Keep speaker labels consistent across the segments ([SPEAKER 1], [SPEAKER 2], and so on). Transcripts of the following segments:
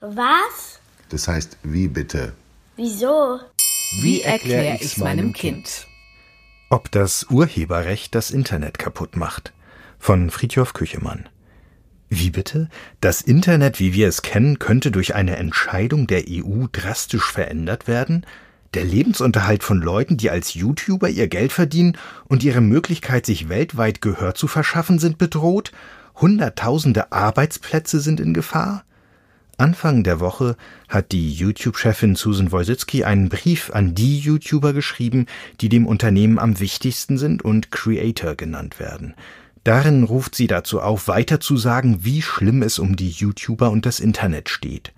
[SPEAKER 1] Was?
[SPEAKER 2] Das heißt, wie bitte?
[SPEAKER 1] Wieso?
[SPEAKER 3] Wie erkläre ich's meinem Kind?
[SPEAKER 4] Ob das Urheberrecht das Internet kaputt macht. Von Friedhof Küchemann. Wie bitte? Das Internet, wie wir es kennen, könnte durch eine Entscheidung der EU drastisch verändert werden? Der Lebensunterhalt von Leuten, die als YouTuber ihr Geld verdienen und ihre Möglichkeit, sich weltweit Gehör zu verschaffen, sind bedroht? Hunderttausende Arbeitsplätze sind in Gefahr? Anfang der Woche hat die YouTube-Chefin Susan Wojcicki einen Brief an die YouTuber geschrieben, die dem Unternehmen am wichtigsten sind und Creator genannt werden. Darin ruft sie dazu auf, weiter zu sagen, wie schlimm es um die YouTuber und das Internet steht.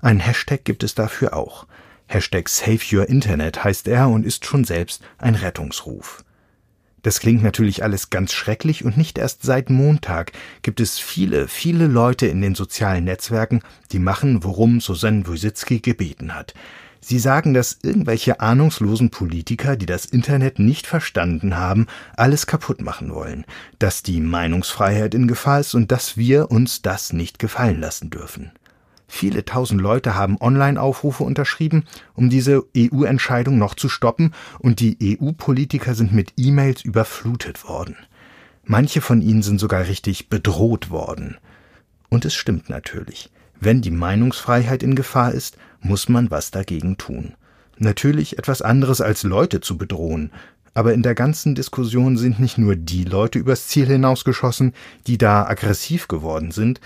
[SPEAKER 4] Ein Hashtag gibt es dafür auch. Hashtag Save Your Internet heißt er und ist schon selbst ein Rettungsruf. Das klingt natürlich alles ganz schrecklich und nicht erst seit Montag gibt es viele, viele Leute in den sozialen Netzwerken, die machen, worum Susanne Wojcicki gebeten hat. Sie sagen, dass irgendwelche ahnungslosen Politiker, die das Internet nicht verstanden haben, alles kaputt machen wollen, dass die Meinungsfreiheit in Gefahr ist und dass wir uns das nicht gefallen lassen dürfen. Viele tausend Leute haben Online-Aufrufe unterschrieben, um diese EU-Entscheidung noch zu stoppen, und die EU-Politiker sind mit E-Mails überflutet worden. Manche von ihnen sind sogar richtig bedroht worden. Und es stimmt natürlich. Wenn die Meinungsfreiheit in Gefahr ist, muss man was dagegen tun. Natürlich etwas anderes als Leute zu bedrohen, aber in der ganzen Diskussion sind nicht nur die Leute übers Ziel hinausgeschossen, die da aggressiv geworden sind,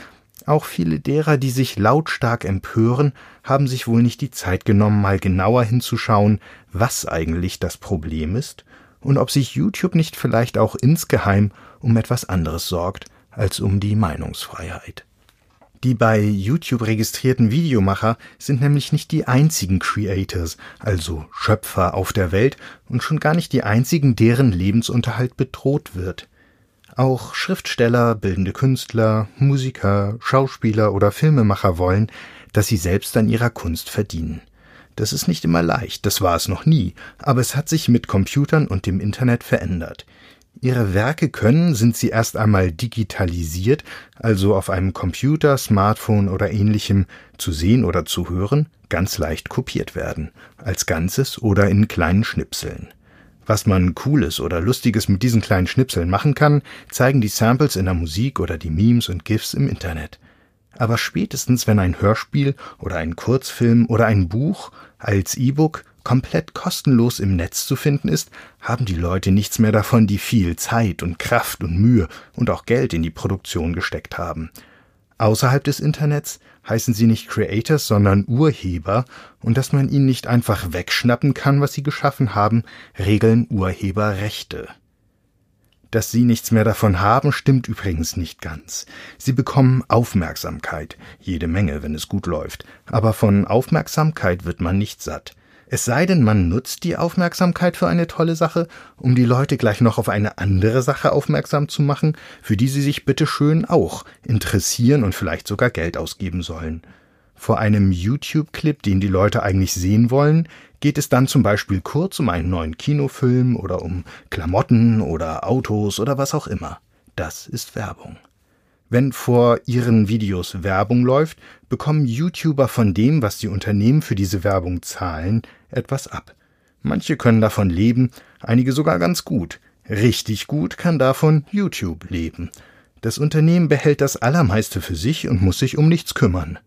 [SPEAKER 4] auch viele derer, die sich lautstark empören, haben sich wohl nicht die Zeit genommen, mal genauer hinzuschauen, was eigentlich das Problem ist und ob sich YouTube nicht vielleicht auch insgeheim um etwas anderes sorgt als um die Meinungsfreiheit. Die bei YouTube registrierten Videomacher sind nämlich nicht die einzigen Creators, also Schöpfer auf der Welt und schon gar nicht die einzigen, deren Lebensunterhalt bedroht wird. Auch Schriftsteller, bildende Künstler, Musiker, Schauspieler oder Filmemacher wollen, dass sie selbst an ihrer Kunst verdienen. Das ist nicht immer leicht, das war es noch nie, aber es hat sich mit Computern und dem Internet verändert. Ihre Werke können, sind sie erst einmal digitalisiert, also auf einem Computer, Smartphone oder ähnlichem zu sehen oder zu hören, ganz leicht kopiert werden, als Ganzes oder in kleinen Schnipseln. Was man Cooles oder Lustiges mit diesen kleinen Schnipseln machen kann, zeigen die Samples in der Musik oder die Memes und GIFs im Internet. Aber spätestens, wenn ein Hörspiel oder ein Kurzfilm oder ein Buch als E-Book komplett kostenlos im Netz zu finden ist, haben die Leute nichts mehr davon, die viel Zeit und Kraft und Mühe und auch Geld in die Produktion gesteckt haben. Außerhalb des Internets heißen sie nicht Creators, sondern Urheber, und dass man ihnen nicht einfach wegschnappen kann, was sie geschaffen haben, regeln Urheberrechte. Dass sie nichts mehr davon haben, stimmt übrigens nicht ganz. Sie bekommen Aufmerksamkeit, jede Menge, wenn es gut läuft, aber von Aufmerksamkeit wird man nicht satt. Es sei denn, man nutzt die Aufmerksamkeit für eine tolle Sache, um die Leute gleich noch auf eine andere Sache aufmerksam zu machen, für die sie sich bitteschön auch interessieren und vielleicht sogar Geld ausgeben sollen. Vor einem YouTube-Clip, den die Leute eigentlich sehen wollen, geht es dann zum Beispiel kurz um einen neuen Kinofilm oder um Klamotten oder Autos oder was auch immer. Das ist Werbung. Wenn vor ihren Videos Werbung läuft, bekommen YouTuber von dem, was die Unternehmen für diese Werbung zahlen, etwas ab. Manche können davon leben, einige sogar ganz gut. Richtig gut kann davon YouTube leben. Das Unternehmen behält das Allermeiste für sich und muss sich um nichts kümmern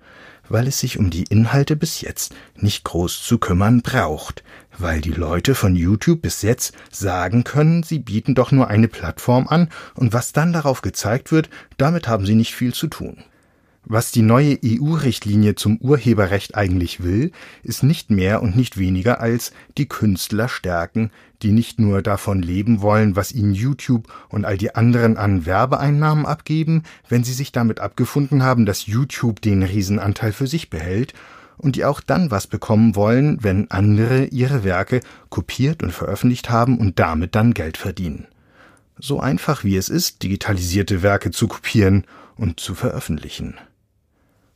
[SPEAKER 4] weil es sich um die Inhalte bis jetzt nicht groß zu kümmern braucht, weil die Leute von YouTube bis jetzt sagen können, sie bieten doch nur eine Plattform an und was dann darauf gezeigt wird, damit haben sie nicht viel zu tun. Was die neue EU-Richtlinie zum Urheberrecht eigentlich will, ist nicht mehr und nicht weniger als die Künstler stärken, die nicht nur davon leben wollen, was ihnen YouTube und all die anderen an Werbeeinnahmen abgeben, wenn sie sich damit abgefunden haben, dass YouTube den Riesenanteil für sich behält, und die auch dann was bekommen wollen, wenn andere ihre Werke kopiert und veröffentlicht haben und damit dann Geld verdienen. So einfach wie es ist, digitalisierte Werke zu kopieren und zu veröffentlichen.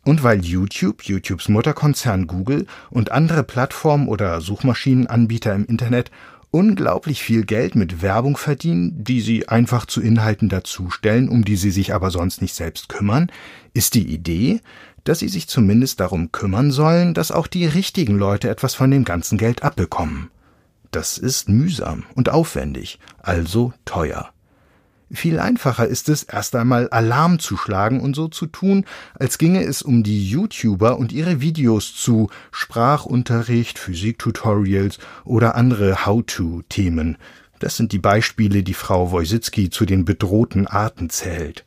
[SPEAKER 4] Und weil YouTube, YouTubes Mutterkonzern Google und andere Plattformen oder Suchmaschinenanbieter im Internet unglaublich viel Geld mit Werbung verdienen, die sie einfach zu Inhalten dazustellen, um die sie sich aber sonst nicht selbst kümmern, ist die Idee, dass sie sich zumindest darum kümmern sollen, dass auch die richtigen Leute etwas von dem ganzen Geld abbekommen. Das ist mühsam und aufwendig, also teuer. Viel einfacher ist es, erst einmal Alarm zu schlagen und so zu tun, als ginge es um die YouTuber und ihre Videos zu Sprachunterricht, Physiktutorials oder andere How-to-Themen. Das sind die Beispiele, die Frau Wojcicki zu den bedrohten Arten zählt.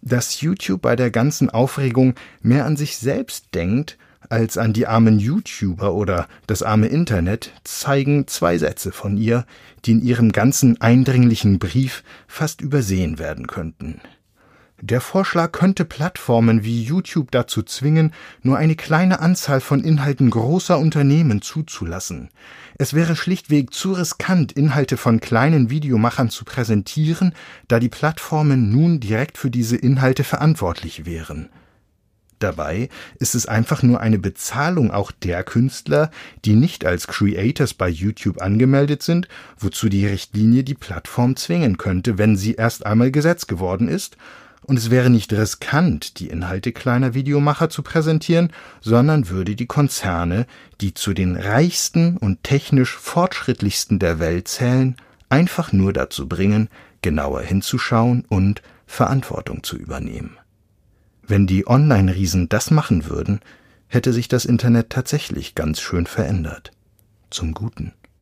[SPEAKER 4] Dass YouTube bei der ganzen Aufregung mehr an sich selbst denkt, als an die armen YouTuber oder das arme Internet zeigen zwei Sätze von ihr, die in ihrem ganzen eindringlichen Brief fast übersehen werden könnten. Der Vorschlag könnte Plattformen wie YouTube dazu zwingen, nur eine kleine Anzahl von Inhalten großer Unternehmen zuzulassen. Es wäre schlichtweg zu riskant, Inhalte von kleinen Videomachern zu präsentieren, da die Plattformen nun direkt für diese Inhalte verantwortlich wären. Dabei ist es einfach nur eine Bezahlung auch der Künstler, die nicht als Creators bei YouTube angemeldet sind, wozu die Richtlinie die Plattform zwingen könnte, wenn sie erst einmal Gesetz geworden ist, und es wäre nicht riskant, die Inhalte kleiner Videomacher zu präsentieren, sondern würde die Konzerne, die zu den reichsten und technisch fortschrittlichsten der Welt zählen, einfach nur dazu bringen, genauer hinzuschauen und Verantwortung zu übernehmen. Wenn die Online-Riesen das machen würden, hätte sich das Internet tatsächlich ganz schön verändert. Zum Guten.